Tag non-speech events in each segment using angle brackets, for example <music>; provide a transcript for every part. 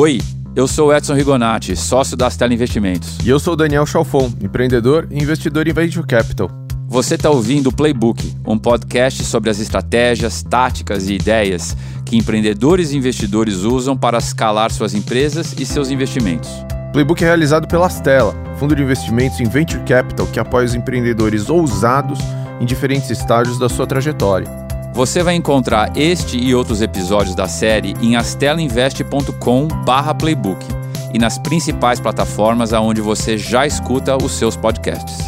Oi, eu sou Edson Rigonati, sócio da Stella Investimentos. E eu sou Daniel Chalfon, empreendedor e investidor em Venture Capital. Você está ouvindo o Playbook, um podcast sobre as estratégias, táticas e ideias que empreendedores e investidores usam para escalar suas empresas e seus investimentos. Playbook é realizado pela Stella, fundo de investimentos em Venture Capital que apoia os empreendedores ousados em diferentes estágios da sua trajetória. Você vai encontrar este e outros episódios da série em astelainvest.com/playbook e nas principais plataformas aonde você já escuta os seus podcasts.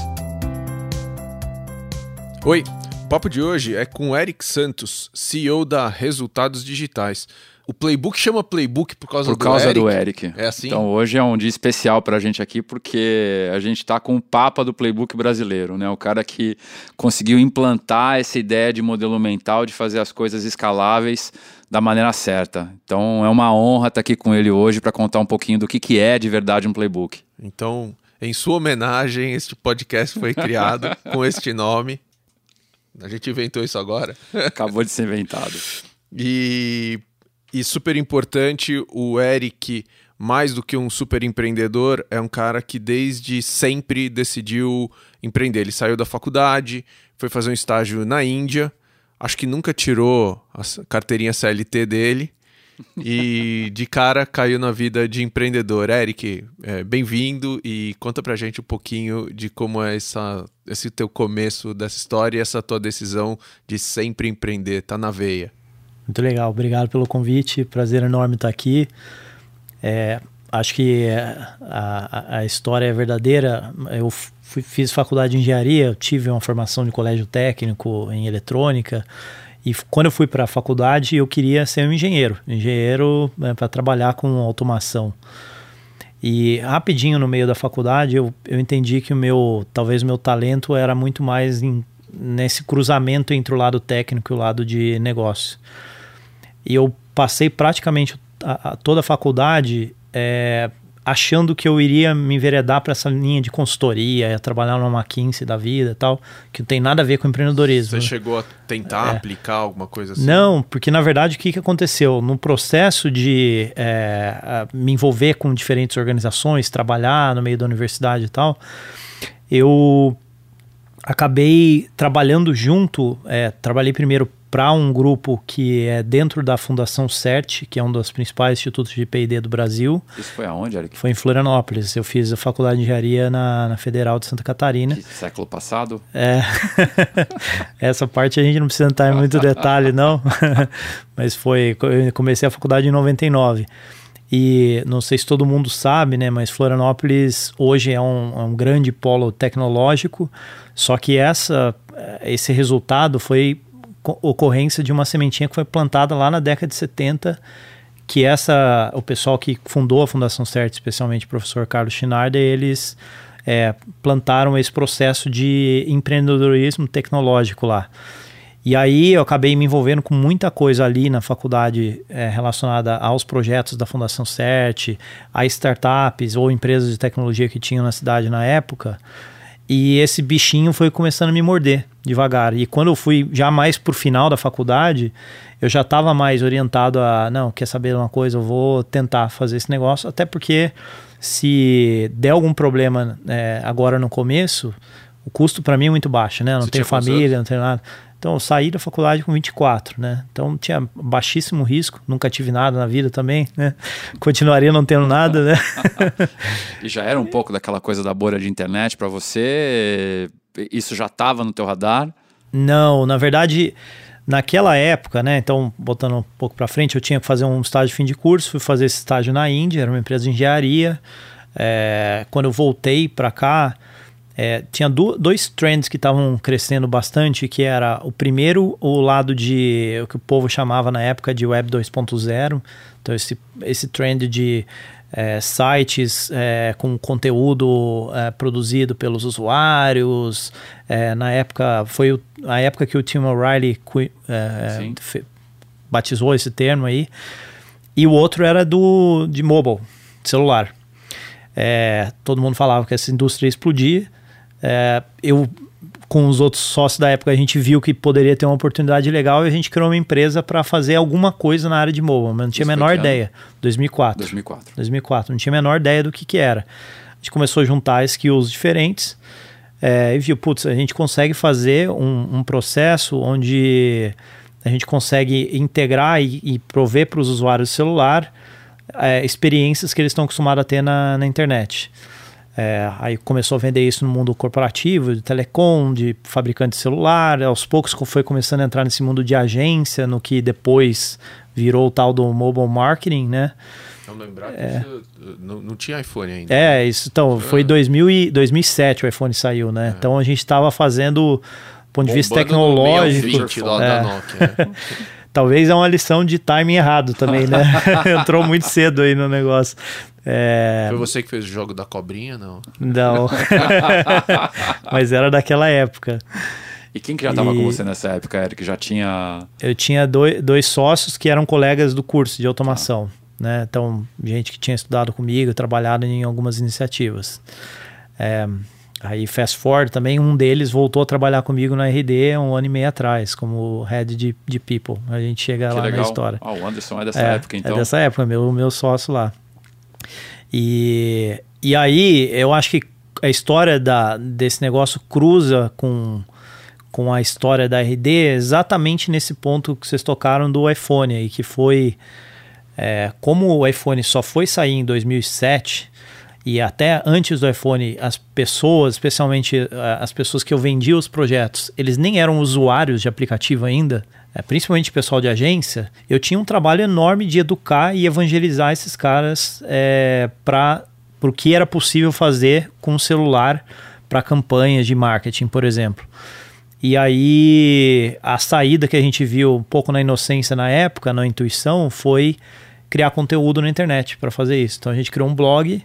Oi, o papo de hoje é com Eric Santos, CEO da Resultados Digitais. O playbook chama playbook por causa, por causa do, Eric. do Eric. É assim? Então hoje é um dia especial para a gente aqui porque a gente está com o papa do playbook brasileiro, né? O cara que conseguiu implantar essa ideia de modelo mental de fazer as coisas escaláveis da maneira certa. Então é uma honra estar aqui com ele hoje para contar um pouquinho do que, que é de verdade um playbook. Então, em sua homenagem, este podcast foi criado <laughs> com este nome. A gente inventou isso agora. Acabou de ser inventado. E e super importante, o Eric, mais do que um super empreendedor, é um cara que desde sempre decidiu empreender. Ele saiu da faculdade, foi fazer um estágio na Índia, acho que nunca tirou a carteirinha CLT dele. e de cara caiu na vida de empreendedor. Eric, é, bem-vindo e conta pra gente um pouquinho de como é essa, esse teu começo dessa história e essa tua decisão de sempre empreender, tá na veia. Muito legal, obrigado pelo convite, prazer enorme estar aqui. É, acho que a, a, história é verdadeira. Eu fui, fiz faculdade de engenharia, tive uma formação de colégio técnico em eletrônica. E quando eu fui para a faculdade, eu queria ser um engenheiro, engenheiro né, para trabalhar com automação. E rapidinho no meio da faculdade, eu, eu entendi que o meu, talvez o meu talento era muito mais em, nesse cruzamento entre o lado técnico e o lado de negócio. E eu passei praticamente a, a toda a faculdade é, achando que eu iria me enveredar para essa linha de consultoria, trabalhar numa McKinsey da vida e tal, que não tem nada a ver com empreendedorismo. Você né? chegou a tentar é. aplicar alguma coisa assim? Não, porque na verdade o que, que aconteceu? No processo de é, me envolver com diferentes organizações, trabalhar no meio da universidade e tal, eu acabei trabalhando junto, é, trabalhei primeiro para um grupo que é dentro da Fundação CERT, que é um dos principais institutos de P&D do Brasil. Isso foi aonde, Eric? Foi em Florianópolis. Eu fiz a faculdade de engenharia na, na Federal de Santa Catarina. Que século passado? É. <laughs> Essa parte a gente não precisa entrar em muito detalhe, não. <laughs> Mas foi. Eu comecei a faculdade em 99. E não sei se todo mundo sabe, né? Mas Florianópolis hoje é um, é um grande polo tecnológico. Só que essa, esse resultado foi ocorrência de uma sementinha que foi plantada lá na década de 70, que essa o pessoal que fundou a Fundação CERT, especialmente o professor Carlos Schneider, eles é, plantaram esse processo de empreendedorismo tecnológico lá. E aí eu acabei me envolvendo com muita coisa ali na faculdade é, relacionada aos projetos da Fundação CERT, a startups ou empresas de tecnologia que tinham na cidade na época. E esse bichinho foi começando a me morder devagar. E quando eu fui já mais pro final da faculdade, eu já estava mais orientado a, não, quer saber uma coisa, eu vou tentar fazer esse negócio, até porque se der algum problema é, agora no começo, o custo para mim é muito baixo, né? Eu não Você tenho família, não tenho nada. Então, eu saí da faculdade com 24, né? Então, tinha baixíssimo risco, nunca tive nada na vida também, né? <laughs> Continuaria não tendo nada, né? <laughs> e já era um pouco daquela coisa da bolha de internet para você? Isso já estava no teu radar? Não, na verdade, naquela época, né? Então, botando um pouco para frente, eu tinha que fazer um estágio de fim de curso, fui fazer esse estágio na Índia, era uma empresa de engenharia. É, quando eu voltei para cá, é, tinha do, dois trends que estavam crescendo bastante, que era o primeiro, o lado de o que o povo chamava na época de Web 2.0, então esse, esse trend de é, sites é, com conteúdo é, produzido pelos usuários. É, na época, foi o, a época que o Tim O'Reilly é, batizou esse termo aí. E o outro era do de mobile, celular. É, todo mundo falava que essa indústria ia explodir. Eu com os outros sócios da época, a gente viu que poderia ter uma oportunidade legal e a gente criou uma empresa para fazer alguma coisa na área de mobile, mas não tinha a menor ideia. 2004. 2004. 2004. Não tinha a menor ideia do que, que era. A gente começou a juntar skills diferentes é, e viu, putz, a gente consegue fazer um, um processo onde a gente consegue integrar e, e prover para os usuários do celular é, experiências que eles estão acostumados a ter na, na internet. É, aí começou a vender isso no mundo corporativo, de telecom, de fabricante de celular. Aos poucos foi começando a entrar nesse mundo de agência, no que depois virou o tal do mobile marketing, né? Não lembrar é. não, não, tinha iPhone ainda. É, isso. Então, foi 2000 e, 2007 o iPhone saiu, né? É. Então a gente estava fazendo, do ponto de vista tecnológico. 20 lá é. da Nokia. <laughs> Talvez é uma lição de timing errado também, né? <laughs> Entrou muito cedo aí no negócio. É... Foi você que fez o jogo da cobrinha, não? Não. <laughs> Mas era daquela época. E quem que já estava e... com você nessa época, Eric? Já tinha. Eu tinha dois, dois sócios que eram colegas do curso de automação. Ah. Né? Então, gente que tinha estudado comigo, trabalhado em algumas iniciativas. É, Aí, fast forward, também um deles voltou a trabalhar comigo na RD um ano e meio atrás, como head de, de people. A gente chega que lá legal. na história. Ah, o Anderson é dessa é, época, então? É dessa época, meu, meu sócio lá. E, e aí, eu acho que a história da, desse negócio cruza com, com a história da RD exatamente nesse ponto que vocês tocaram do iPhone aí, que foi... É, como o iPhone só foi sair em 2007 e até antes do iPhone, as pessoas, especialmente eh, as pessoas que eu vendia os projetos, eles nem eram usuários de aplicativo ainda, é, principalmente pessoal de agência. Eu tinha um trabalho enorme de educar e evangelizar esses caras é, para o que era possível fazer com o celular para campanhas de marketing, por exemplo. E aí a saída que a gente viu um pouco na inocência na época, na intuição, foi criar conteúdo na internet para fazer isso. Então a gente criou um blog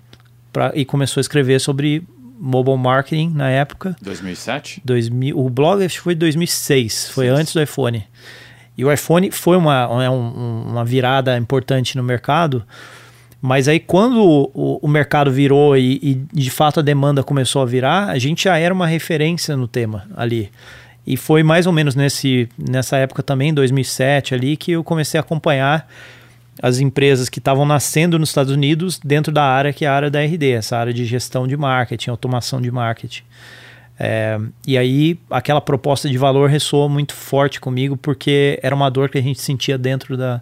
pra, e começou a escrever sobre mobile marketing na época. 2007? 2000, o blog acho que foi 2006, foi Sim. antes do iPhone. E o iPhone foi uma, é um, uma virada importante no mercado, mas aí quando o, o mercado virou e, e, de fato a demanda começou a virar, a gente já era uma referência no tema ali. E foi mais ou menos nesse, nessa época também, 2007 ali, que eu comecei a acompanhar as empresas que estavam nascendo nos Estados Unidos dentro da área que é a área da RD, essa área de gestão de marketing, automação de marketing. É, e aí aquela proposta de valor ressoa muito forte comigo porque era uma dor que a gente sentia dentro da,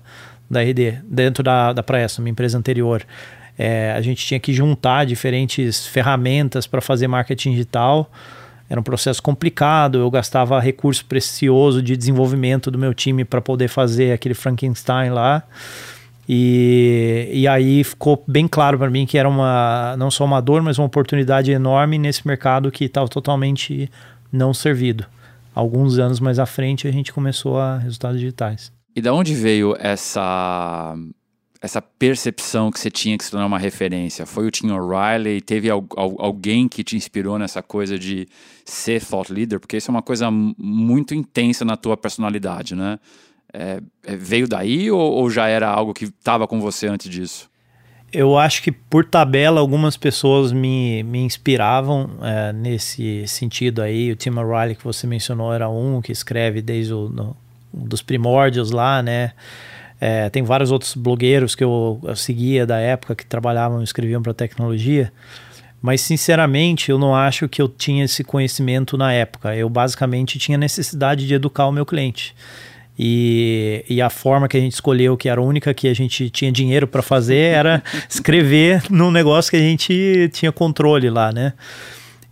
da RD, dentro da, da Praessa, uma empresa anterior. É, a gente tinha que juntar diferentes ferramentas para fazer marketing digital. Era um processo complicado, eu gastava recurso precioso de desenvolvimento do meu time para poder fazer aquele Frankenstein lá. E, e aí ficou bem claro para mim que era uma não só uma dor, mas uma oportunidade enorme nesse mercado que estava totalmente não servido. Alguns anos mais à frente a gente começou a resultados digitais. E da onde veio essa essa percepção que você tinha que se tornar uma referência? Foi o Tim O'Reilly? Teve al alguém que te inspirou nessa coisa de ser thought leader? Porque isso é uma coisa muito intensa na tua personalidade, né? É, é, veio daí ou, ou, já era algo que estava com você antes disso? Eu acho que por tabela algumas pessoas me, me inspiravam é, nesse sentido aí. O Tim O'Reilly que você mencionou era um que escreve desde o no, dos primórdios lá, né? É, tem vários outros blogueiros que eu, eu seguia da época que trabalhavam e escreviam para tecnologia. Mas, sinceramente, eu não acho que eu tinha esse conhecimento na época. Eu basicamente tinha necessidade de educar o meu cliente. E, e a forma que a gente escolheu, que era a única que a gente tinha dinheiro para fazer, era <laughs> escrever num negócio que a gente tinha controle lá, né?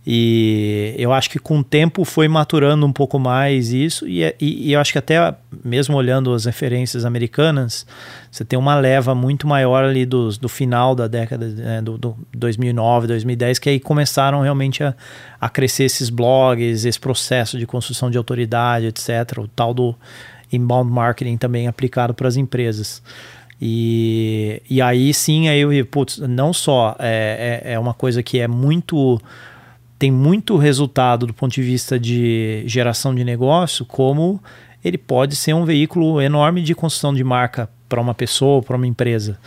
E eu acho que com o tempo foi maturando um pouco mais isso, e, e, e, eu acho que até mesmo olhando as referências americanas, você tem uma leva muito maior ali do, do final da década né, do, do 2009, 2010, que aí começaram realmente a, a crescer esses blogs, esse processo de construção de autoridade, etc. O tal do inbound marketing também aplicado para as empresas. E, e aí sim, aí eu vi, putz, não só é, é, é uma coisa que é muito tem muito resultado do ponto de vista de geração de negócio, como ele pode ser um veículo enorme de construção de marca para uma pessoa, para uma empresa.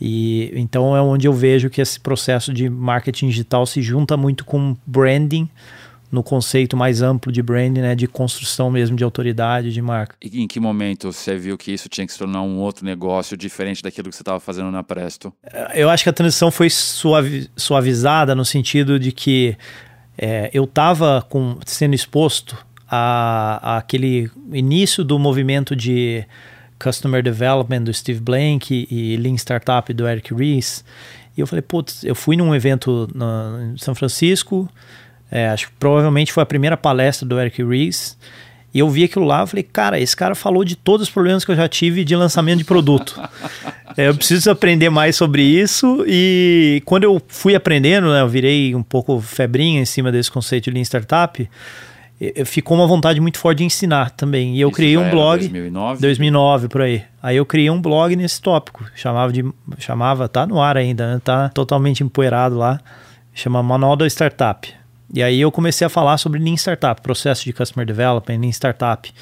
E então é onde eu vejo que esse processo de marketing digital se junta muito com branding no conceito mais amplo de branding, né, de construção mesmo de autoridade de marca. E em que momento você viu que isso tinha que se tornar um outro negócio diferente daquilo que você estava fazendo na Presto? Eu acho que a transição foi suavi suavizada no sentido de que é, eu estava sendo exposto a, a, aquele início do movimento de Customer Development do Steve Blank e Lean Startup do Eric Ries. E eu falei, putz, eu fui num evento no, em São Francisco, é, acho que provavelmente foi a primeira palestra do Eric Ries. E eu vi aquilo lá, eu falei, cara, esse cara falou de todos os problemas que eu já tive de lançamento de produto. <laughs> é, eu preciso aprender mais sobre isso. E quando eu fui aprendendo, né, eu virei um pouco febrinha em cima desse conceito de Lean Startup, ficou uma vontade muito forte de ensinar também. E eu Isso criei um blog. 2009? 2009, por aí. Aí eu criei um blog nesse tópico. Chamava de. Chamava, tá no ar ainda, né? Tá totalmente empoeirado lá. Chama Manual da Startup. E aí eu comecei a falar sobre Lean Startup, processo de Customer Development, Lean Startup.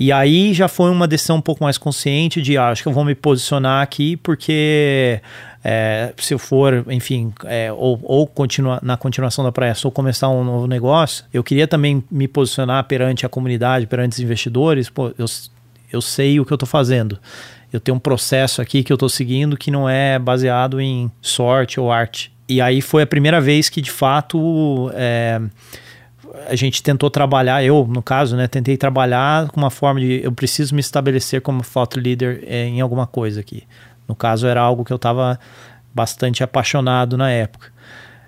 E aí já foi uma decisão um pouco mais consciente de, ah, acho que eu vou me posicionar aqui porque é, se eu for, enfim, é, ou, ou continua, na continuação da praia, ou começar um novo negócio, eu queria também me posicionar perante a comunidade, perante os investidores, pô, eu, eu sei o que eu estou fazendo. Eu tenho um processo aqui que eu estou seguindo que não é baseado em sorte ou arte. E aí foi a primeira vez que, de fato, é, a gente tentou trabalhar, eu, no caso, né, tentei trabalhar com uma forma de eu preciso me estabelecer como thought leader é, em alguma coisa aqui. No caso, era algo que eu estava bastante apaixonado na época.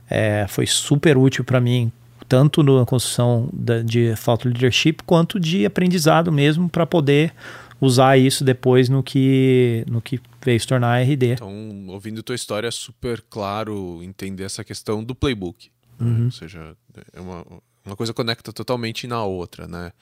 É, foi super útil para mim, tanto na construção da, de thought leadership, quanto de aprendizado mesmo, para poder usar isso depois no que, no que veio se tornar a RD. Então, ouvindo tua história, é super claro entender essa questão do playbook. Uhum. Né? Ou seja, é uma, uma coisa conecta totalmente na outra, né?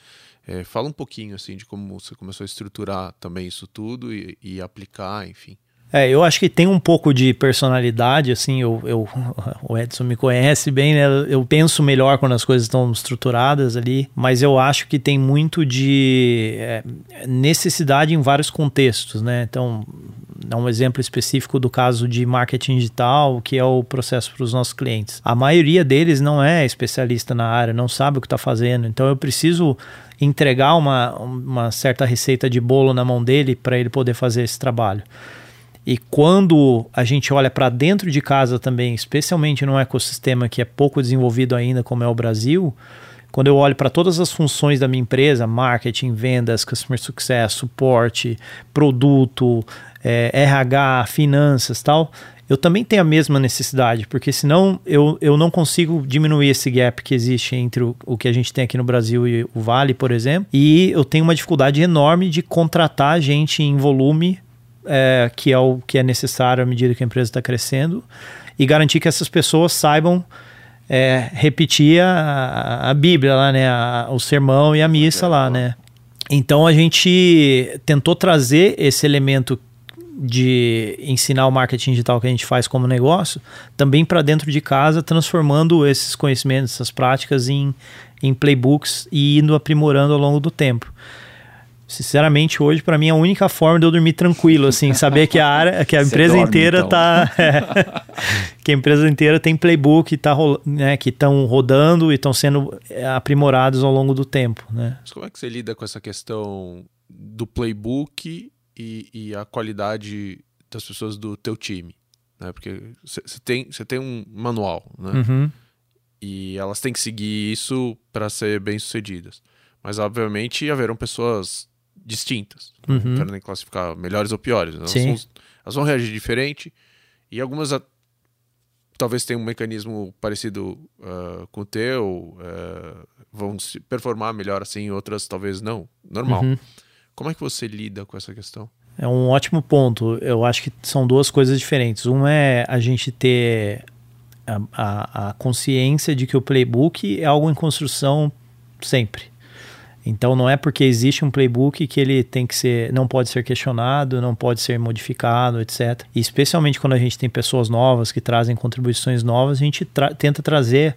É, fala um pouquinho assim de como você começou a estruturar também isso tudo e, e aplicar, enfim. É, eu acho que tem um pouco de personalidade, assim, eu, eu, <laughs> o Edson me conhece bem, né? Eu penso melhor quando as coisas estão estruturadas ali, mas eu acho que tem muito de é, necessidade em vários contextos, né? Então, dá um exemplo específico do caso de marketing digital, que é o processo para os nossos clientes. A maioria deles não é especialista na área, não sabe o que está fazendo, então eu preciso entregar uma, uma certa receita de bolo na mão dele para ele poder fazer esse trabalho. E quando a gente olha para dentro de casa também, especialmente num ecossistema que é pouco desenvolvido ainda, como é o Brasil, quando eu olho para todas as funções da minha empresa, marketing, vendas, customer success, suporte, produto, é, RH, finanças tal, eu também tenho a mesma necessidade, porque senão eu, eu não consigo diminuir esse gap que existe entre o, o que a gente tem aqui no Brasil e o Vale, por exemplo, e eu tenho uma dificuldade enorme de contratar gente em volume é, que é o que é necessário à medida que a empresa está crescendo, e garantir que essas pessoas saibam é, repetir a, a, Bíblia lá, né? A, o sermão e a missa lá, né? Então a gente tentou trazer esse elemento de ensinar o marketing digital que a gente faz como negócio também para dentro de casa, transformando esses conhecimentos, essas práticas em, em playbooks e indo aprimorando ao longo do tempo sinceramente, hoje, para mim, é a única forma de eu dormir tranquilo, assim, saber que a área, que a <laughs> empresa dorme, inteira então. tá. <laughs> É, que a empresa inteira tem playbook tá, né, que estão rodando e estão sendo é, aprimorados ao longo do tempo. Né? Mas como é que você lida com essa questão do playbook e, e a qualidade das pessoas do teu time? Né? Porque você tem, tem um manual, né? Uhum. E elas têm que seguir isso para ser bem sucedidas. Mas, obviamente, haverão pessoas distintas. Uhum. Não quero nem classificar melhores ou piores. Elas, Sim. vão, elas vão reagir diferente e algumas a, talvez tenham um mecanismo parecido uh, com o teu, uh, vão se performar melhor assim, outras talvez não. Normal. Uhum. Como é que você lida com essa questão? É um ótimo ponto. Eu acho que são duas coisas diferentes. Um é a gente ter a, a, a consciência de que o playbook é algo em construção sempre. Então não é porque existe um playbook que ele tem que ser, não pode ser questionado, não pode ser modificado, etc. E especialmente quando a gente tem pessoas novas que trazem contribuições novas, a gente tra tenta trazer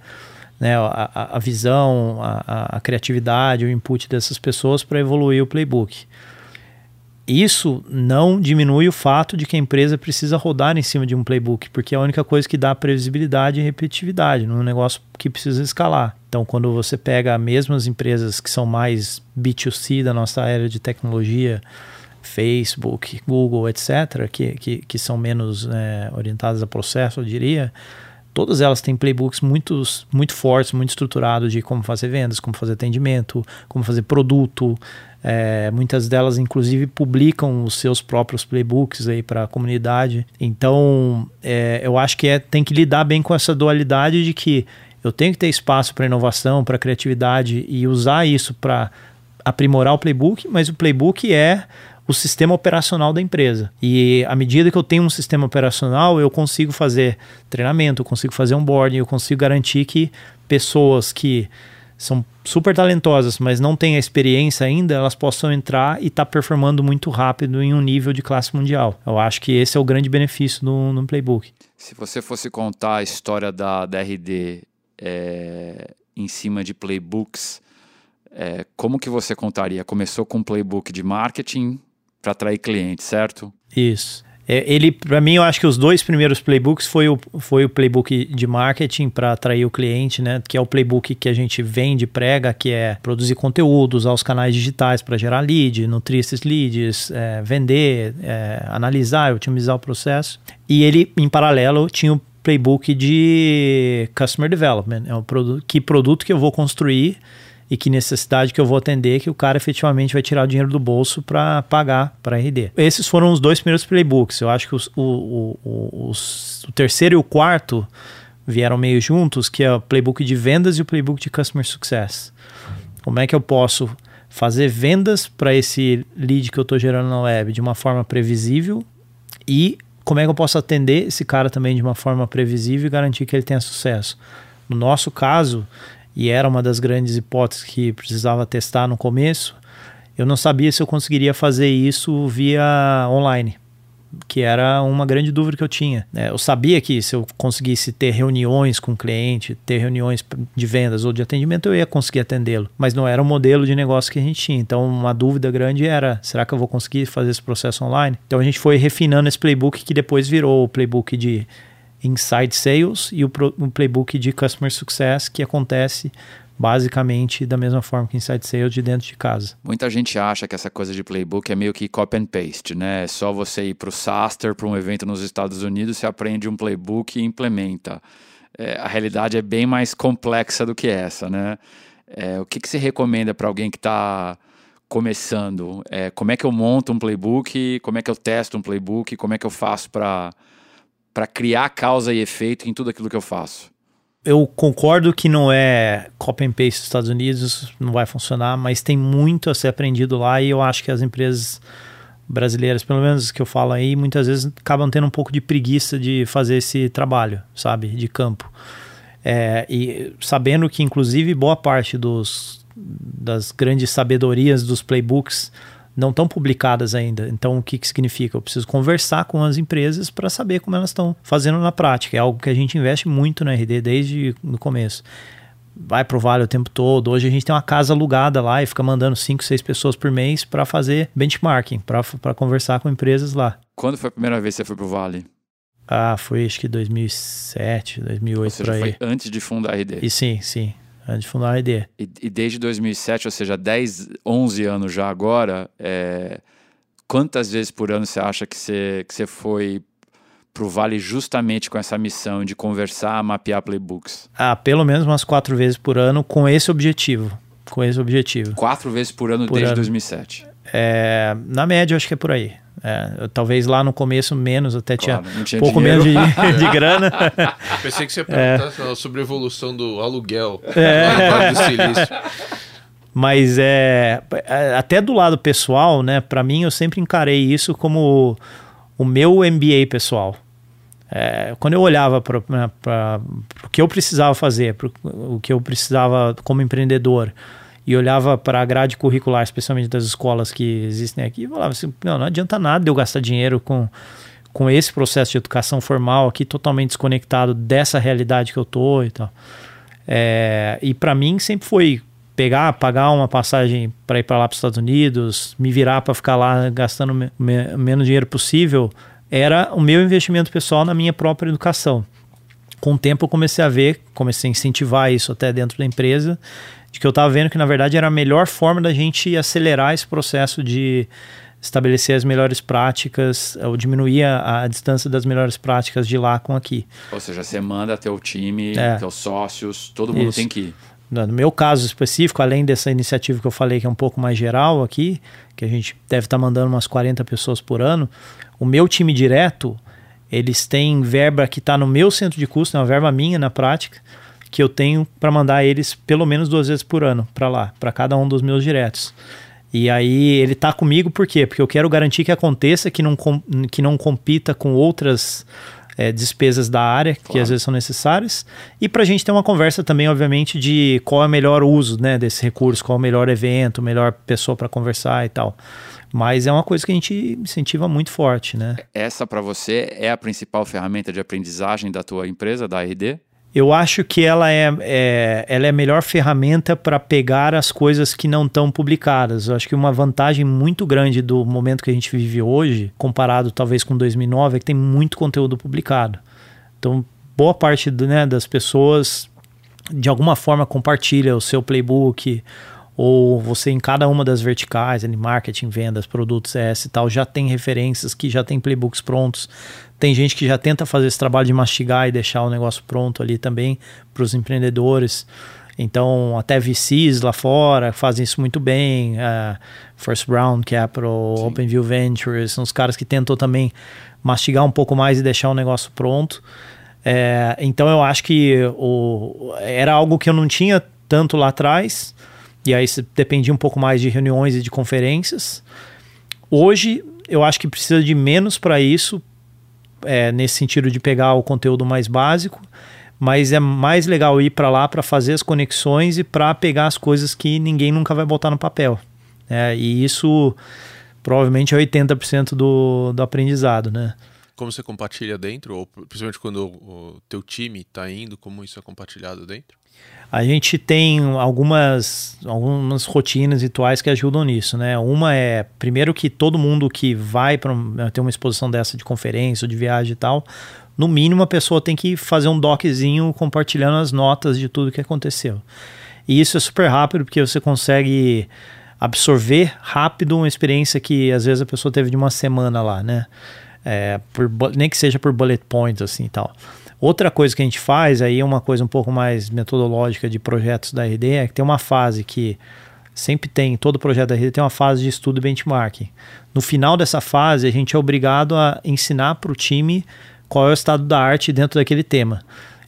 né, a, a, visão, a, a, criatividade, o input dessas pessoas para evoluir o playbook. Isso não diminui o fato de que a empresa precisa rodar em cima de um playbook, porque é a única coisa que dá previsibilidade e repetitividade num negócio que precisa escalar. Então, quando você pega mesmo as empresas que são mais B2C da nossa área de tecnologia, Facebook, Google, etc., que, que, que são menos é, orientadas a processo, eu diria, todas elas têm playbooks muito, muito fortes, muito estruturados de como fazer vendas, como fazer atendimento, como fazer produto. É, muitas delas, inclusive, publicam os seus próprios playbooks aí para a comunidade. Então, é, eu acho que é, tem que lidar bem com essa dualidade de que eu tenho que ter espaço para inovação, para criatividade e usar isso para aprimorar o playbook, mas o playbook é o sistema operacional da empresa. E à medida que eu tenho um sistema operacional, eu consigo fazer treinamento, eu consigo fazer onboarding, eu consigo garantir que pessoas que são super talentosas, mas não têm a experiência ainda, elas possam entrar e estar tá performando muito rápido em um nível de classe mundial. Eu acho que esse é o grande benefício no, no playbook. Se você fosse contar a história da, da RD é, em cima de playbooks, é, como que você contaria? Começou com um playbook de marketing, para atrair clientes, certo? Isso. É, ele, para mim, eu acho que os dois primeiros playbooks foi o, foi o playbook de marketing para atrair o cliente, né? Que é o playbook que a gente vende, prega, que é produzir conteúdo, usar os canais digitais para gerar lead, nutrir esses leads, é, vender, é, analisar, otimizar o processo. E ele, em paralelo, tinha o playbook de customer development, é o produto, que produto que eu vou construir e que necessidade que eu vou atender que o cara efetivamente vai tirar o dinheiro do bolso para pagar para RD. Esses foram os dois primeiros playbooks. Eu acho que os, o, o, os, o terceiro e o quarto vieram meio juntos, que é o playbook de vendas e o playbook de customer success. Como é que eu posso fazer vendas para esse lead que eu estou gerando na web de uma forma previsível e como é que eu posso atender esse cara também de uma forma previsível e garantir que ele tenha sucesso. No nosso caso, e era uma das grandes hipóteses que precisava testar no começo, eu não sabia se eu conseguiria fazer isso via online, que era uma grande dúvida que eu tinha. É, eu sabia que se eu conseguisse ter reuniões com o cliente, ter reuniões de vendas ou de atendimento, eu ia conseguir atendê-lo, mas não era o modelo de negócio que a gente tinha. Então, uma dúvida grande era: será que eu vou conseguir fazer esse processo online? Então, a gente foi refinando esse playbook que depois virou o playbook de Inside Sales e o, pro, o playbook de Customer Success, que acontece basicamente da mesma forma que Inside Sales de dentro de casa. Muita gente acha que essa coisa de playbook é meio que copy and paste, né? É só você ir para o SaaStr, para um evento nos Estados Unidos, você aprende um playbook e implementa. É, a realidade é bem mais complexa do que essa, né? É, o que, que você recomenda para alguém que está começando? É, como é que eu monto um playbook? Como é que eu testo um playbook? Como é que eu faço para para criar causa e efeito em tudo aquilo que eu faço. Eu concordo que não é copy and paste dos Estados Unidos, não vai funcionar, mas tem muito a ser aprendido lá e eu acho que as empresas brasileiras, pelo menos que eu falo aí, muitas vezes acabam tendo um pouco de preguiça de fazer esse trabalho, sabe, de campo. É, e sabendo que, inclusive, boa parte dos, das grandes sabedorias dos playbooks não estão publicadas ainda. Então, o que, que significa? Eu preciso conversar com as empresas para saber como elas estão fazendo na prática. É algo que a gente investe muito na RD desde o começo. Vai pro Vale o tempo todo. Hoje a gente tem uma casa alugada lá e fica mandando 5, 6 pessoas por mês para fazer benchmarking, para conversar com empresas lá. Quando foi a primeira vez que você foi pro Vale? Ah, foi acho que 2007, 2008 Ou seja, foi antes de fundar a RD. E sim, sim de fundar a ID. E, e, desde 2007, ou seja, 10, 11 anos já agora, é, quantas vezes por ano você acha que você, que você foi para o Vale justamente com essa missão de conversar, mapear playbooks? Ah, pelo menos umas quatro vezes por ano com esse objetivo. Com esse objetivo. Quatro vezes por ano por desde ano. 2007? É, na média, acho que é por aí. É, talvez lá no começo menos, até claro, tinha, tinha pouco dinheiro. menos de, <laughs> de grana. Eu pensei que você ia perguntar é. sobre a evolução do aluguel é. <laughs> do Silício. Mas é até do lado pessoal, né? Para mim, eu sempre encarei isso como o meu MBA pessoal. É, quando eu olhava para o que eu precisava fazer, pro, o que eu precisava como empreendedor, e olhava para a grade curricular, especialmente das escolas que existem aqui, e falava assim: não, não adianta nada eu gastar dinheiro com, com esse processo de educação formal aqui, totalmente desconectado dessa realidade que eu tô e tal. É, e para mim sempre foi pegar, pagar uma passagem para ir para lá para os Estados Unidos, me virar para ficar lá gastando me, me, menos dinheiro possível, era o meu investimento pessoal na minha própria educação. Com o tempo eu comecei a ver, comecei a incentivar isso até dentro da empresa, de que eu estava vendo que na verdade era a melhor forma da gente acelerar esse processo de estabelecer as melhores práticas, ou diminuir a, a, distância das melhores práticas de lá com aqui. Ou seja, você manda teu time, é. teus sócios, todo mundo Isso. tem que ir. No meu caso específico, além dessa iniciativa que eu falei que é um pouco mais geral aqui, que a gente deve estar tá mandando umas 40 pessoas por ano, o meu time direto, eles têm verba que está no meu centro de custo, é uma verba minha na prática, que eu tenho para mandar eles pelo menos duas vezes por ano para lá, para cada um dos meus diretos. E aí ele tá comigo por quê? Porque eu quero garantir que aconteça, que não, que não compita com outras é, despesas da área claro. que às vezes são necessárias. E para a gente ter uma conversa também, obviamente, de qual é o melhor uso né, desse recurso, qual é o melhor evento, melhor pessoa para conversar e tal. Mas é uma coisa que a gente incentiva muito forte, né? Essa para você é a principal ferramenta de aprendizagem da tua empresa, da RD? Eu acho que ela é, é, ela é a melhor ferramenta para pegar as coisas que não estão publicadas. Eu acho que uma vantagem muito grande do momento que a gente vive hoje, comparado talvez com 2009, é que tem muito conteúdo publicado. Então, boa parte do, né, das pessoas, de alguma forma, compartilha o seu playbook, ou você em cada uma das verticais, marketing, vendas, produtos, CS e tal, já tem referências que já tem playbooks prontos. Tem gente que já tenta fazer esse trabalho de mastigar e deixar o negócio pronto ali também para os empreendedores. Então, até VCs lá fora fazem isso muito bem. Uh, First Round Capital, Sim. OpenView Ventures, são os caras que tentam também mastigar um pouco mais e deixar o negócio pronto. É, então, eu acho que o, era algo que eu não tinha tanto lá atrás, e aí dependia um pouco mais de reuniões e de conferências. Hoje, eu acho que precisa de menos para isso, é, nesse sentido de pegar o conteúdo mais básico, mas é mais legal ir para lá para fazer as conexões e para pegar as coisas que ninguém nunca vai botar no papel. É, e isso provavelmente é 80% do, do aprendizado, né? Como você compartilha dentro, ou principalmente quando o, o teu time está indo, como isso é compartilhado dentro? A gente tem algumas, algumas rotinas rituais que ajudam nisso, né? Uma é, primeiro que todo mundo que vai para ter uma exposição dessa de conferência ou de viagem e tal, no mínimo a pessoa tem que fazer um doczinho compartilhando as notas de tudo que aconteceu. E isso é super rápido porque você consegue absorver rápido uma experiência que às vezes a pessoa teve de uma semana lá, né? É, por, nem que seja por bullet points assim e tal. Outra coisa que a gente faz, aí é uma coisa um pouco mais metodológica de projetos da RD, é que tem uma fase que sempre tem, todo projeto da RD tem uma fase de estudo e benchmarking. No final dessa fase, a gente é obrigado a ensinar para o time qual é o estado da arte dentro daquele tema.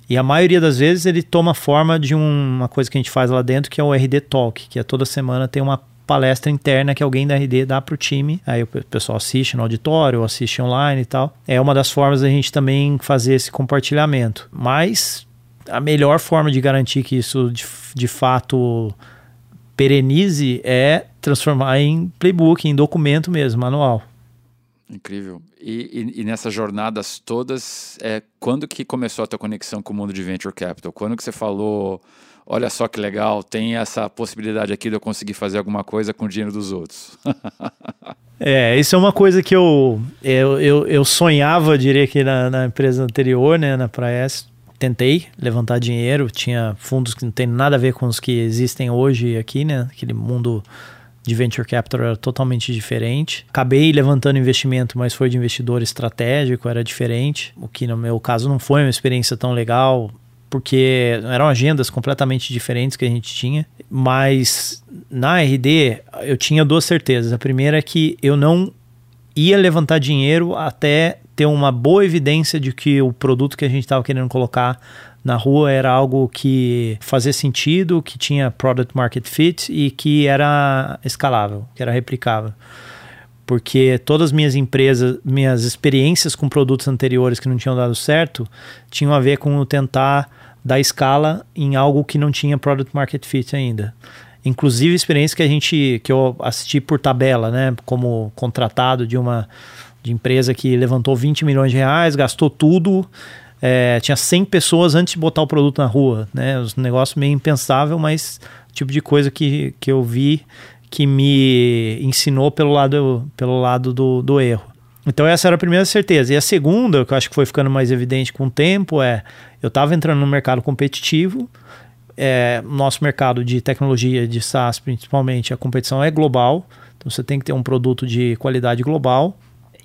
E a maioria das vezes ele toma forma de um, uma coisa que a gente faz lá dentro, que é o RD Talk, que é toda semana tem uma palestra interna que alguém da RD dá para o time. Aí o pessoal assiste no auditório, assiste online e tal. É uma das formas da gente também fazer esse compartilhamento. Mas a melhor forma de garantir que isso de, de fato perenize é transformar em playbook, em documento mesmo, manual. Incrível. E, e, e, nessas jornadas todas, é, quando que começou a tua conexão com o mundo de Venture Capital? Quando que você falou olha só que legal, tem essa possibilidade aqui de eu conseguir fazer alguma coisa com o dinheiro dos outros. <laughs> é, isso é uma coisa que eu, eu, eu, eu sonhava, diria que na, na, empresa anterior, né, na Praes. Tentei levantar dinheiro, tinha fundos que não tem nada a ver com os que existem hoje aqui, né? Aquele mundo de venture capital era totalmente diferente. Acabei levantando investimento, mas foi de investidor estratégico, era diferente. O que no meu caso não foi uma experiência tão legal porque eram agendas completamente diferentes que a gente tinha. Mas na RD eu tinha duas certezas. A primeira é que eu não ia levantar dinheiro até ter uma boa evidência de que o produto que a gente estava querendo colocar na rua era algo que fazia sentido, que tinha product market fit e que era escalável, que era replicável. Porque todas as minhas empresas, minhas experiências com produtos anteriores que não tinham dado certo, tinham a ver com tentar da escala em algo que não tinha product market fit ainda. Inclusive experiência que a gente que eu assisti por tabela, né, como contratado de uma de empresa que levantou 20 milhões de reais, gastou tudo, é, tinha 100 pessoas antes de botar o produto na rua, né? Um negócio meio impensável, mas tipo de coisa que, que eu vi que me ensinou pelo lado, pelo lado do, do erro. Então essa era a primeira certeza. E a segunda, que eu acho que foi ficando mais evidente com o tempo, é eu estava entrando no mercado competitivo. É, nosso mercado de tecnologia, de SaaS principalmente, a competição é global. Então você tem que ter um produto de qualidade global.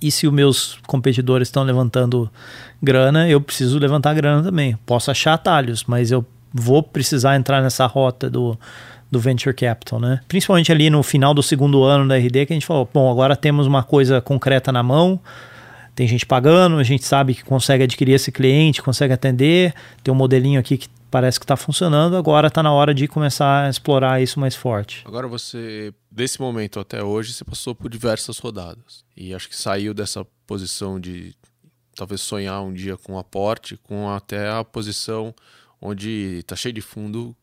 E se os meus competidores estão levantando grana, eu preciso levantar grana também. Posso achar atalhos, mas eu vou precisar entrar nessa rota do, do venture capital, né? Principalmente ali no final do segundo ano da RD que a gente falou, bom, agora temos uma coisa concreta na mão, tem gente pagando, a gente sabe que consegue adquirir esse cliente, consegue atender, tem um modelinho aqui que parece que está funcionando, agora está na hora de começar a explorar isso mais forte. Agora você, desse momento até hoje, você passou por diversas rodadas e acho que saiu dessa posição de talvez sonhar um dia com aporte, com até a posição onde está cheio de fundo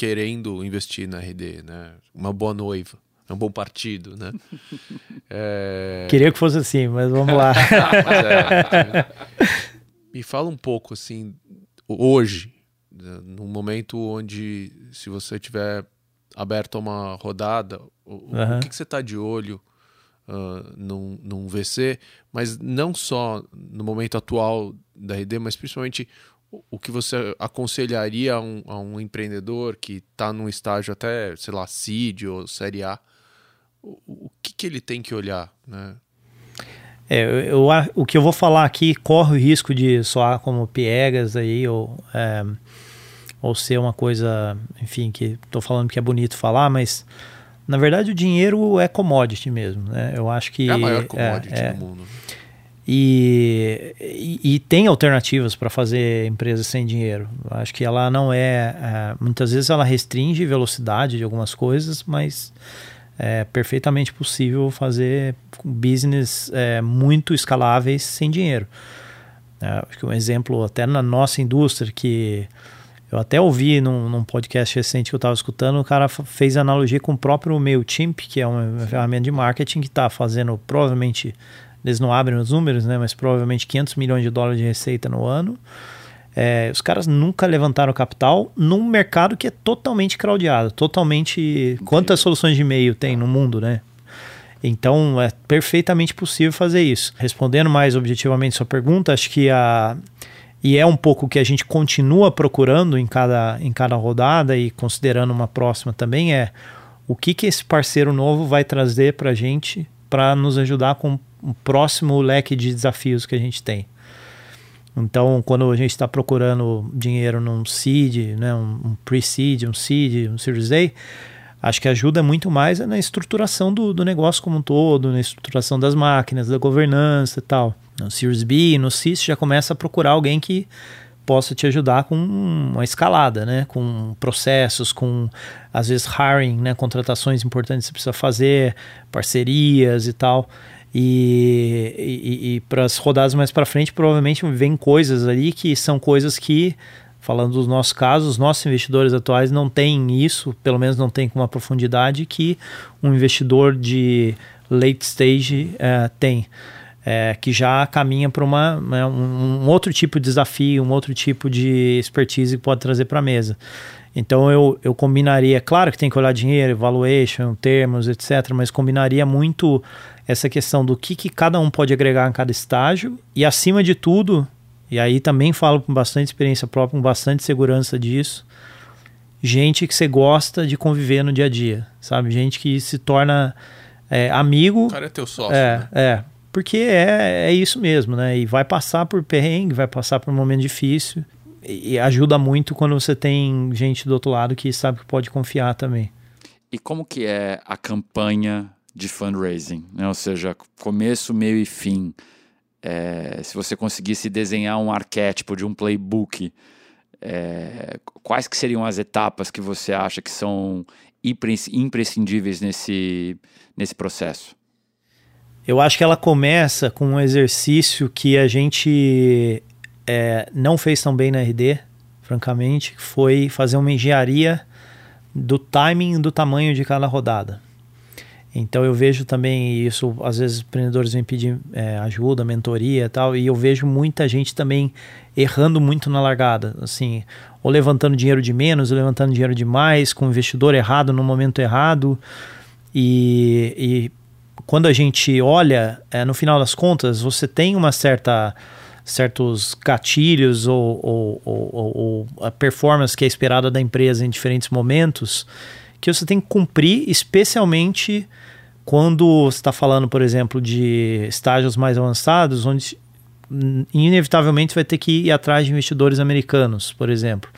querendo investir na RD, né? Uma boa noiva, é um bom partido, né? <laughs> É... Queria que fosse assim, mas vamos lá. <laughs> é, Me fala um pouco assim, hoje, né? num momento onde se você tiver aberto a uma rodada, o, uhum. o que, que, você está de olho uh, num, num VC, mas não só no momento atual da RD, mas principalmente o que você aconselharia a um, a um empreendedor que está num estágio até, sei lá, seed ou série A? O, o que, que ele tem que olhar, né? É, eu, o que eu vou falar aqui corre o risco de soar como piegas aí, ou, é, ou ser uma coisa, enfim, que estou falando que é bonito falar, mas na verdade o dinheiro é commodity mesmo, né? Eu acho que... É a maior commodity é, do mundo. E, e, tem alternativas para fazer empresas sem dinheiro. Acho que ela não é, é, Muitas vezes ela restringe velocidade de algumas coisas, mas é perfeitamente possível fazer business é, muito escaláveis sem dinheiro. É, acho que um exemplo, até na nossa indústria, que eu até ouvi num, num podcast recente que eu estava escutando, o cara fez analogia com o próprio MailChimp, que é uma ferramenta de marketing que está fazendo provavelmente eles não abrem os números, né? Mas provavelmente 500 milhões de dólares de receita no ano. É, os caras nunca levantaram capital num mercado que é totalmente craudiado, totalmente. Quantas soluções de e-mail tem no mundo, né? Então é perfeitamente possível fazer isso. Respondendo mais objetivamente sua pergunta, acho que a e é um pouco que a gente continua procurando em cada, em cada rodada e considerando uma próxima também é o que que esse parceiro novo vai trazer para a gente para nos ajudar com um próximo leque de desafios que a gente tem. Então, quando a gente está procurando dinheiro num seed, né, um, um pre-seed, um seed, um Series A, acho que ajuda muito mais na estruturação do, do negócio como um todo, na estruturação das máquinas, da governança e tal. No Series B, no C, você já começa a procurar alguém que possa te ajudar com uma escalada, né? Com processos, com às vezes hiring, né? Contratações importantes que você precisa fazer, parcerias e tal. E, e, e para as rodadas mais para frente, provavelmente vem coisas ali que são coisas que, falando dos nossos casos, os nossos investidores atuais não têm isso, pelo menos não tem com uma profundidade que um investidor de late stage uh, tem. É, que já caminha para uma, né, um, um, outro tipo de desafio, um outro tipo de expertise que pode trazer para a mesa. Então eu, eu combinaria, claro que tem que olhar dinheiro, valuation, termos, etc., mas combinaria muito essa questão do que, que cada um pode agregar em cada estágio e, acima de tudo, e aí também falo com bastante experiência própria, com bastante segurança disso, gente que você gosta de conviver no dia a dia, sabe? Gente que se torna é, amigo. O cara é teu sócio. É, né? é. Porque é, é isso mesmo, né? E vai passar por perrengue, vai passar por um momento difícil. E, e ajuda muito quando você tem gente do outro lado que sabe que pode confiar também. E como que é a campanha de fundraising, né? ou seja, começo, meio e fim. É, se você conseguisse desenhar um arquétipo de um playbook, é, quais que seriam as etapas que você acha que são imprescindíveis nesse, nesse processo? Eu acho que ela começa com um exercício que a gente é, não fez tão bem na RD, francamente, que foi fazer uma engenharia do timing e do tamanho de cada rodada. Então eu vejo também isso, às vezes empreendedores vêm pedir é, ajuda, mentoria e tal, e eu vejo muita gente também errando muito na largada, assim, ou levantando dinheiro de menos, ou levantando dinheiro de mais, com o investidor errado no momento errado. E, e quando a gente olha, é, no final das contas, você tem uma certa certos gatilhos ou, ou, ou, ou, a performance que é esperada da empresa em diferentes momentos que você tem que cumprir, especialmente quando você está falando, por exemplo, de estágios mais avançados, onde inevitavelmente vai ter que ir atrás de investidores americanos, por exemplo.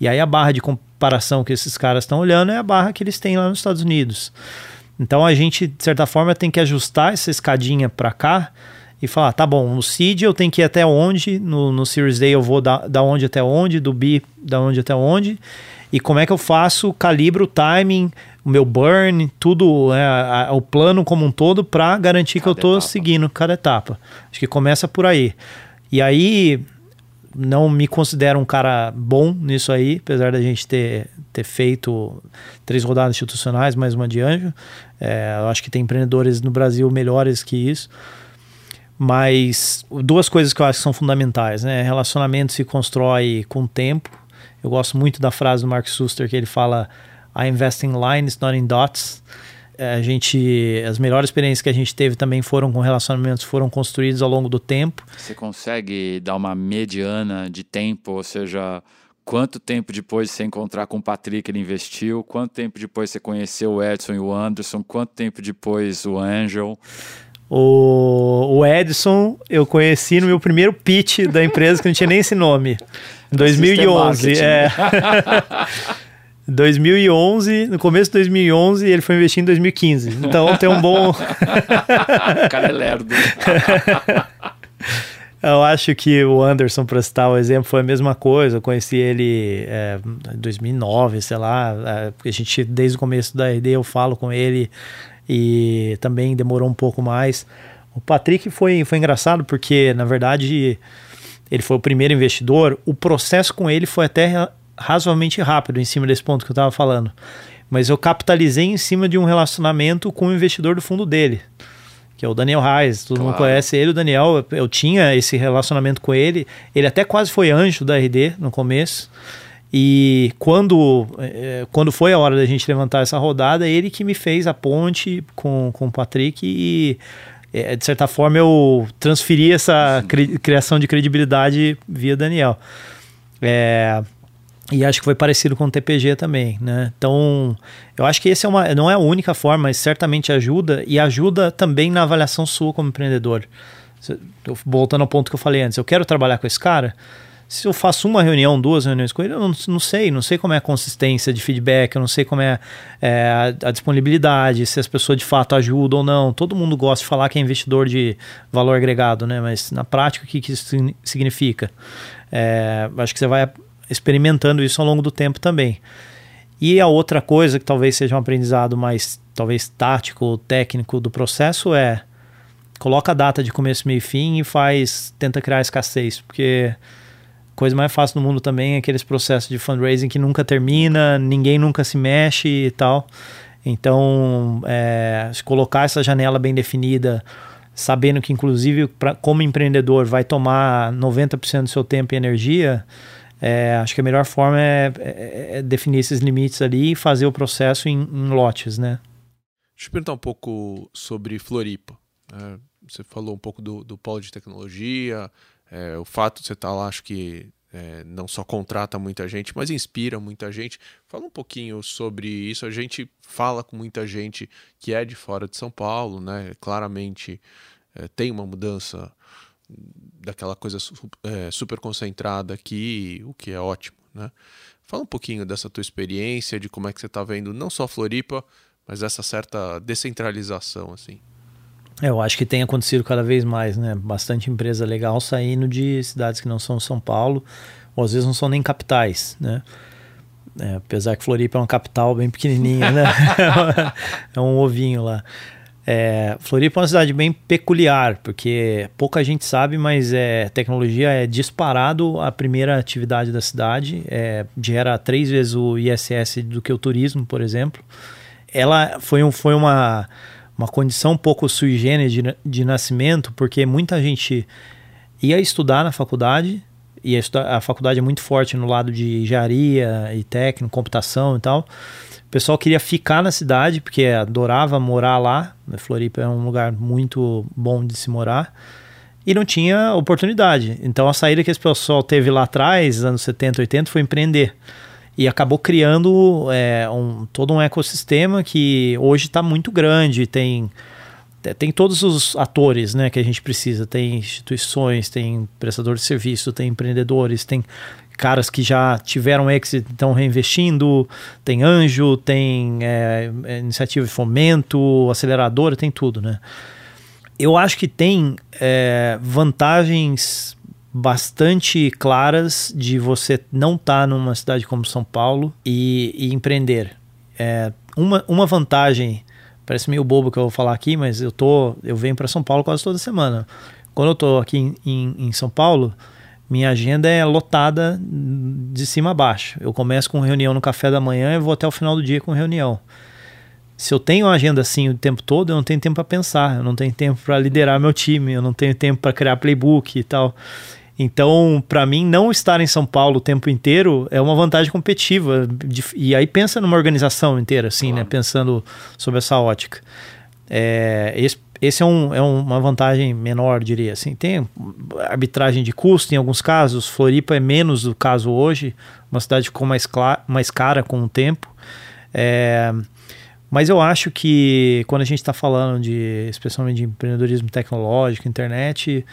E aí a barra de comparação que esses caras estão olhando é a barra que eles têm lá nos Estados Unidos. Então a gente, de certa forma, tem que ajustar essa escadinha para cá e falar, tá bom, no seed eu tenho que ir até onde, no, no Series A eu vou da, da onde até onde, do B da onde até onde, e como é que eu faço, calibro o timing, o meu burn, tudo, é, a, a, o plano como um todo para garantir cada que eu estou seguindo cada etapa. Acho que começa por aí. E aí, não me considero um cara bom nisso aí, apesar da gente ter, ter feito três rodadas institucionais, mais uma de anjo. É, eu acho que tem empreendedores no Brasil melhores que isso. Mas duas coisas que eu acho que são fundamentais, né? Relacionamento se constrói com tempo. Eu gosto muito da frase do Mark Suster que ele fala: I invest in lines, not in dots. É, a gente, as melhores experiências que a gente teve também foram com relacionamentos foram construídos ao longo do tempo. Você consegue dar uma mediana de tempo, ou seja, quanto tempo depois de você encontrar com o Patrick ele investiu, quanto tempo depois você conheceu o Edson e o Anderson, quanto tempo depois o Angel? O, o Edson eu conheci no meu primeiro pitch da empresa que não tinha nem esse nome. <laughs> Em 2011. É. <laughs> 2011, no começo de 2011, ele foi investir em 2015. Então tem um bom. <laughs> o cara é lerdo. <laughs> Eu acho que o Anderson, para citar o exemplo, foi a mesma coisa. Eu conheci ele é, em 2009, sei lá. É, a gente, desde o começo da RD, eu falo com ele e também demorou um pouco mais. O Patrick foi, foi engraçado porque, na verdade, ele foi o primeiro investidor. O processo com ele foi até razoavelmente rápido em cima desse ponto que eu estava falando. Mas eu capitalizei em cima de um relacionamento com o investidor do fundo dele, que é o Daniel Reis. Todo claro. mundo conhece ele, o Daniel. Eu, tinha esse relacionamento com ele. Ele até quase foi anjo da RD no começo. E quando, é, quando foi a hora da gente levantar essa rodada, ele que me fez a ponte com, com o Patrick e, é, de certa forma, eu transferi essa cri, criação de credibilidade via Daniel. É, e acho que foi parecido com o TPG também, né? Então, eu acho que esse é uma, não é a única forma, mas certamente ajuda e ajuda também na avaliação sua como empreendedor. Voltando ao ponto que eu falei antes, eu quero trabalhar com esse cara, se eu faço uma reunião, duas reuniões com ele, eu não, não sei, não sei como é a consistência de feedback, eu não sei como é, é a, a, disponibilidade, se as pessoas de fato ajudam ou não. Todo mundo gosta de falar que é investidor de valor agregado, né? Mas na prática, o que, que isso significa? É, acho que você vai experimentando isso ao longo do tempo também. E a outra coisa que talvez seja um aprendizado mais talvez tático, técnico do processo é coloca a data de começo, meio e fim e faz tenta criar escassez, porque coisa mais fácil no mundo também é aqueles processos de fundraising que nunca termina, ninguém nunca se mexe e tal. Então, é, se colocar essa janela bem definida, sabendo que, inclusive, pra, como empreendedor, vai tomar 90% do seu tempo e energia, é, acho que a melhor forma é, é, é, definir esses limites ali e fazer o processo em, em lotes, né? Deixa eu perguntar um pouco sobre Floripa. É, você falou um pouco do, do polo de tecnologia, é, o fato de você estar tá lá, acho que é, não só contrata muita gente, mas inspira muita gente. Fala um pouquinho sobre isso. A gente fala com muita gente que é de fora de São Paulo, né? Claramente tem uma mudança daquela coisa é, super concentrada aqui, o que é ótimo, né? Fala um pouquinho dessa tua experiência, de como é que você está vendo não só Floripa, mas essa certa descentralização, assim. É, eu acho que tem acontecido cada vez mais, né? Bastante empresa legal saindo de cidades que não são São Paulo, ou às vezes não são nem capitais, né? É, apesar que Floripa é uma capital bem pequenininha, né? <laughs> <laughs> é um ovinho lá. É, Floripa é uma cidade bem peculiar, porque pouca gente sabe, mas é, tecnologia é disparado a primeira atividade da cidade. É, gera três vezes o ISS do que o turismo, por exemplo. ela foi, um, foi uma, uma condição um pouco sui generis de, de nascimento, porque muita gente ia estudar na faculdade, e a, a faculdade é muito forte no lado de engenharia e técnico, computação e tal. O pessoal queria ficar na cidade, porque adorava morar lá. Floripa é um lugar muito bom de se morar. E não tinha oportunidade. Então a saída que esse pessoal teve lá atrás, anos 70, 80, foi empreender. E acabou criando é, um, todo um ecossistema que hoje está muito grande. Tem tem todos os atores né, que a gente precisa. Tem instituições, tem prestadores de serviço, tem empreendedores, tem caras que já tiveram exit estão reinvestindo, tem anjo, tem é, é, iniciativa de fomento, aceleradora, tem tudo, né? Eu acho que tem é, vantagens bastante claras de você não estar tá numa cidade como São Paulo e, e empreender. É, uma, uma vantagem, parece meio bobo que eu vou falar aqui, mas eu tô, eu venho para São Paulo quase toda semana. Quando eu estou aqui em, em, em São Paulo, minha agenda é lotada de cima a baixo. Eu começo com reunião no café da manhã e vou até o final do dia com reunião. Se eu tenho uma agenda assim o tempo todo, eu não tenho tempo para pensar, eu não tenho tempo para liderar meu time, eu não tenho tempo para criar playbook e tal. Então, para mim, não estar em São Paulo o tempo inteiro é uma vantagem competitiva. e aí pensa numa organização inteira, assim, né? claro. né? Pensando sobre essa ótica. É, esse esse é, um, é uma vantagem menor, diria assim. Tem arbitragem de custo em alguns casos. Floripa é menos o caso hoje, uma cidade com mais, mais cara com o tempo. É, mas eu acho que quando a gente está falando de, especialmente de empreendedorismo tecnológico, internet,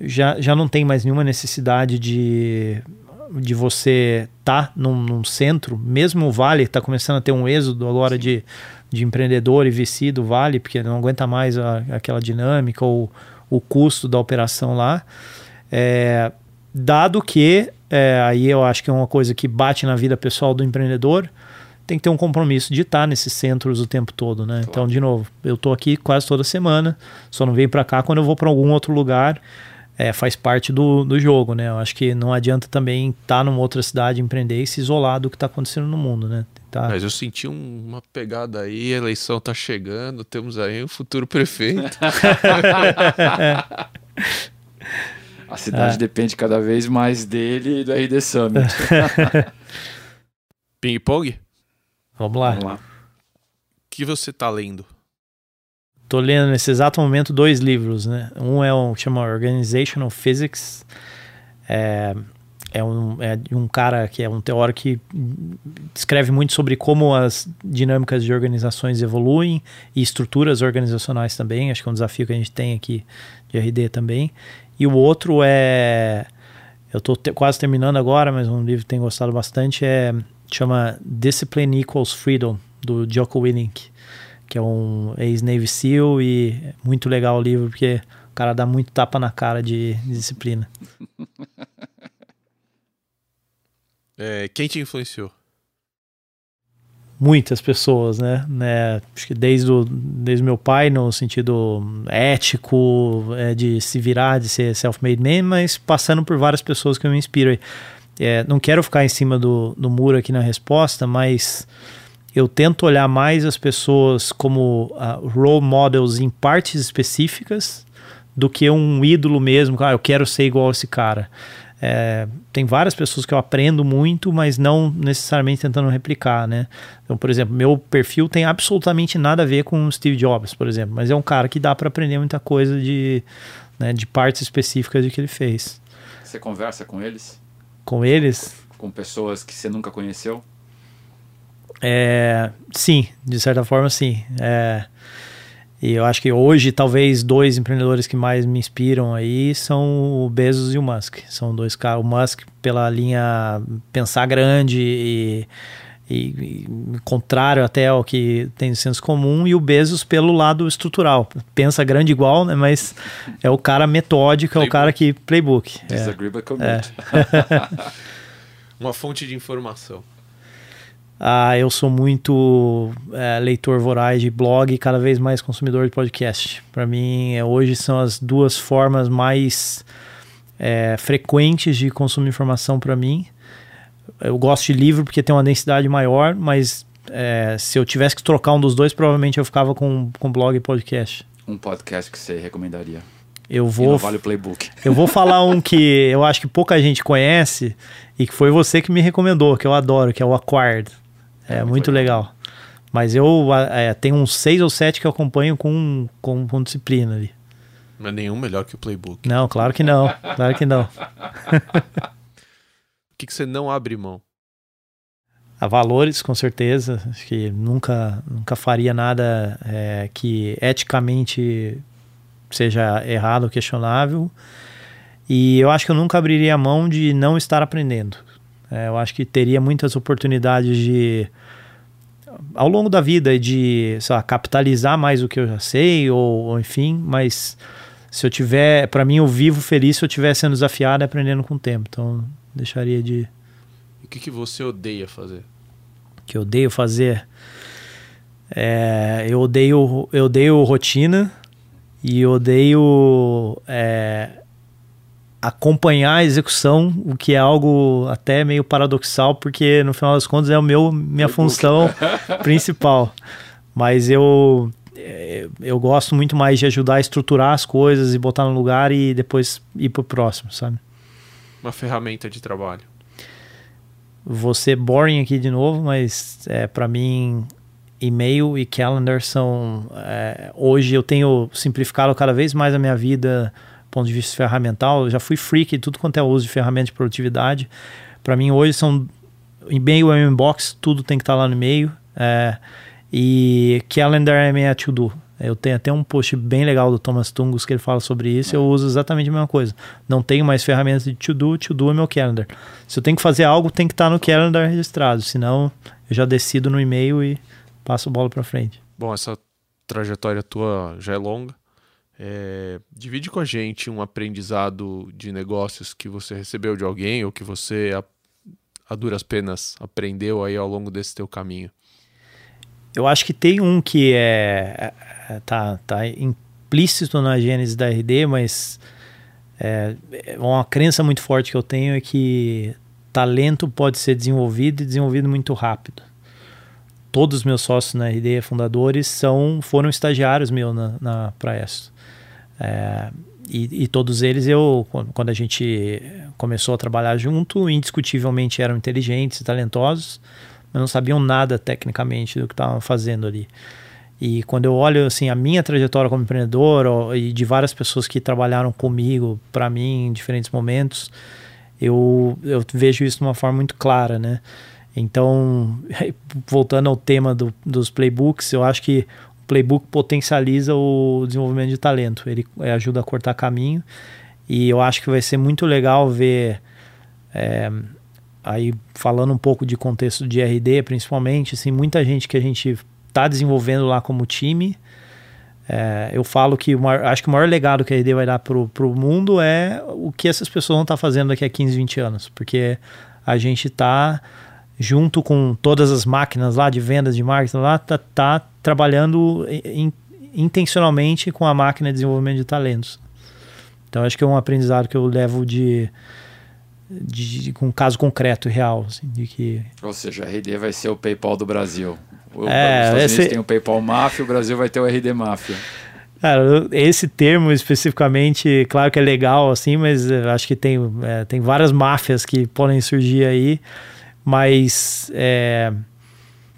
já, já não tem mais nenhuma necessidade de, de você estar tá num, num centro. Mesmo o Vale está começando a ter um êxodo agora de de empreendedor e VC do Vale, porque não aguenta mais a, aquela dinâmica ou o custo da operação lá. É, dado que, é, aí eu acho que é uma coisa que bate na vida pessoal do empreendedor, tem que ter um compromisso de estar nesses centros o tempo todo, né? Claro. Então, de novo, eu estou aqui quase toda semana, só não venho para cá quando eu vou para algum outro lugar. É, faz parte do, do jogo, né? Eu acho que não adianta também estar tá numa outra cidade, empreender e se isolar do que está acontecendo no mundo, né? Tá. Mas eu senti um, uma pegada aí, a eleição tá chegando, temos aí um futuro prefeito. <laughs> a cidade é. depende cada vez mais dele e do RD Summit. <laughs> Ping pong? Vamos lá. Vamos lá. O que você tá lendo? Tô lendo nesse exato momento dois livros, né? Um é um chama Organizational Physics. É, é um, é um cara que é um teórico que escreve muito sobre como as dinâmicas de organizações evoluem e estruturas organizacionais também. Acho que é um desafio que a gente tem aqui de RD também. E o outro é. Eu estou te, quase terminando agora, mas um livro que tenho gostado bastante é chama Discipline Equals Freedom, do Jocko Willink, que é um ex-Navy SEAL e é muito legal o livro porque o cara dá muito tapa na cara de, de disciplina. <laughs> É, quem te influenciou? Muitas pessoas, né? né? Acho que desde o desde meu pai, no sentido ético, é, de se virar, de ser self-made man, mas passando por várias pessoas que eu me inspiro. É, não quero ficar em cima do, do muro aqui na resposta, mas eu tento olhar mais as pessoas como uh, role models em partes específicas do que um ídolo mesmo. Ah, eu quero ser igual a esse cara. É, tem várias pessoas que eu aprendo muito, mas não necessariamente tentando replicar, né? Então, por exemplo, meu perfil tem absolutamente nada a ver com Steve Jobs, por exemplo, mas é um cara que dá para aprender muita coisa de, né, de partes específicas de que ele fez. Você conversa com eles? Com eles? Com pessoas que você nunca conheceu? É, sim, de certa forma, sim. É, e eu acho que hoje, talvez, dois empreendedores que mais me inspiram aí são o Bezos e o Musk. São dois caras. O Musk, pela linha pensar grande e, e, e, contrário até ao que tem no senso comum, e o Bezos pelo lado estrutural. Pensa grande igual, né? Mas é o cara metódico, é o cara que. Playbook. Disagree, é. but commit. É. <laughs> Uma fonte de informação. Ah, eu sou muito é, leitor voraz de blog e cada vez mais consumidor de podcast. Para mim, é, hoje são as duas formas mais é, frequentes de consumir informação para mim. Eu gosto de livro porque tem uma densidade maior, mas é, se eu tivesse que trocar um dos dois, provavelmente eu ficava com, com blog e podcast. Um podcast que você recomendaria? Eu vou. vale. <laughs> Eu vou falar um que eu acho que pouca gente conhece e que foi você que me recomendou, que eu adoro, que é o Acquired. É, muito legal. legal. Mas eu é, tenho uns seis ou sete que eu acompanho com, com, com disciplina ali. Não é nenhum melhor que o playbook. Não, claro que não. Claro que não. <laughs> o que, que você não abre mão? A valores, com certeza. Acho que nunca, nunca faria nada é, que eticamente seja errado ou questionável. E eu acho que eu nunca abriria a mão de não estar aprendendo. É, eu acho que teria muitas oportunidades de, ao longo da vida, de sei lá, capitalizar mais o que eu já sei, ou, ou enfim, mas se eu tiver, para mim, eu vivo feliz se eu estiver sendo desafiado e aprendendo com o tempo. Então, deixaria de. O que, que você odeia fazer? Que eu odeio fazer. É, eu odeio, eu odeio rotina e eu odeio é, acompanhar a execução, o que é algo até meio paradoxal, porque no final das contas é o meu minha função <laughs> principal. Mas eu é, eu gosto muito mais de ajudar a estruturar as coisas e botar no lugar e depois ir pro próximo, sabe? Uma ferramenta de trabalho. Ser boring aqui de novo, mas é, para mim e-mail e calendar são é, hoje eu tenho simplificado cada vez mais a minha vida ponto de vista ferramental, eu já fui freak tudo quanto é uso de ferramenta de produtividade. Para mim, hoje são e-mail é inbox, tudo tem que estar tá lá no e-mail. É, e calendar é minha to-do. Eu tenho até um post bem legal do Thomas Tungus que ele fala sobre isso. Eu uso exatamente a mesma coisa. Não tenho mais ferramentas de to-do, to-do é meu calendar. Se eu tenho que fazer algo, tem que estar tá no calendar registrado. Senão, eu já decido no e-mail e passo a bola para frente. Bom, essa trajetória tua já é longa. É, divide com a gente um aprendizado de negócios que você recebeu de alguém ou que você a, a duras penas aprendeu aí ao longo desse teu caminho. Eu acho que tem um que é, é tá, tá implícito na gênese da RD, mas é, é uma crença muito forte que eu tenho é que talento pode ser desenvolvido e desenvolvido muito rápido. Todos os meus sócios na RD, fundadores, são, foram estagiários meus na, na Praesto. É, e, e, todos eles, eu, quando a gente começou a trabalhar junto, indiscutivelmente eram inteligentes e talentosos, mas não sabiam nada tecnicamente do que estavam fazendo ali. E quando eu olho assim a minha trajetória como empreendedor e de várias pessoas que trabalharam comigo, para mim, em diferentes momentos, eu, eu vejo isso de uma forma muito clara, né? Então, <laughs> voltando ao tema do, dos playbooks, eu acho que playbook potencializa o desenvolvimento de talento, ele é, ajuda a cortar caminho e eu acho que vai ser muito legal ver é, aí falando um pouco de contexto de RD principalmente, assim, muita gente que a gente está desenvolvendo lá como time. É, eu falo que maior, acho que o maior legado que a RD vai dar para o mundo é o que essas pessoas vão estar tá fazendo daqui a 15, 20 anos, porque a gente está junto com todas as máquinas lá de vendas, de marketing lá, tá, tá trabalhando in, intencionalmente com a máquina de desenvolvimento de talentos. Então acho que é um aprendizado que eu levo de, de, de com um caso concreto e real, assim, de que. Ou seja, a RD vai ser o PayPal do Brasil. O, é, os Estados esse... tem o PayPal Máfia, o Brasil vai ter o RD Máfia. Cara, esse termo especificamente, claro que é legal, assim, mas acho que tem, é, tem várias máfias que podem surgir aí mas é,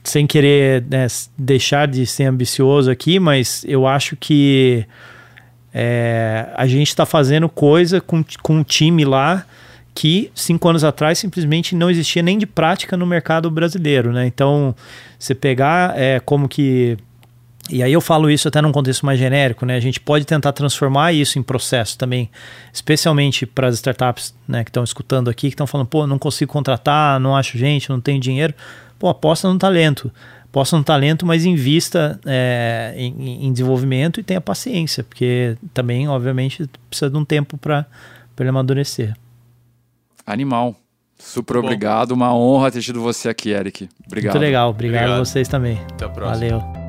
sem querer né, deixar de ser ambicioso aqui, mas eu acho que é, a gente está fazendo coisa com, com um time lá que cinco anos atrás simplesmente não existia nem de prática no mercado brasileiro, né? Então, você pegar é, como que e aí eu falo isso até num contexto mais genérico, né? A gente pode tentar transformar isso em processo também, especialmente para as startups né, que estão escutando aqui, que estão falando, pô, não consigo contratar, não acho gente, não tenho dinheiro. Pô, aposta no talento. Aposta no talento, mas invista é, em, em, desenvolvimento e tenha paciência, porque também, obviamente, precisa de um tempo para ele amadurecer. Animal. Super Bom. obrigado, uma honra ter tido você aqui, Eric. Obrigado. Muito legal, obrigado, obrigado. a vocês também. Até a próxima. Valeu.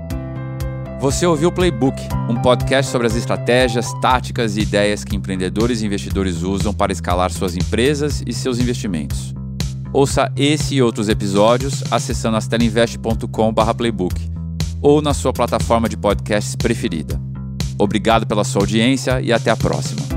Você ouviu o Playbook, um podcast sobre as estratégias, táticas e ideias que empreendedores e investidores usam para escalar suas empresas e seus investimentos. Ouça esse e outros episódios acessando astelinvest.com/playbook ou na sua plataforma de podcasts preferida. Obrigado pela sua audiência e até a próxima.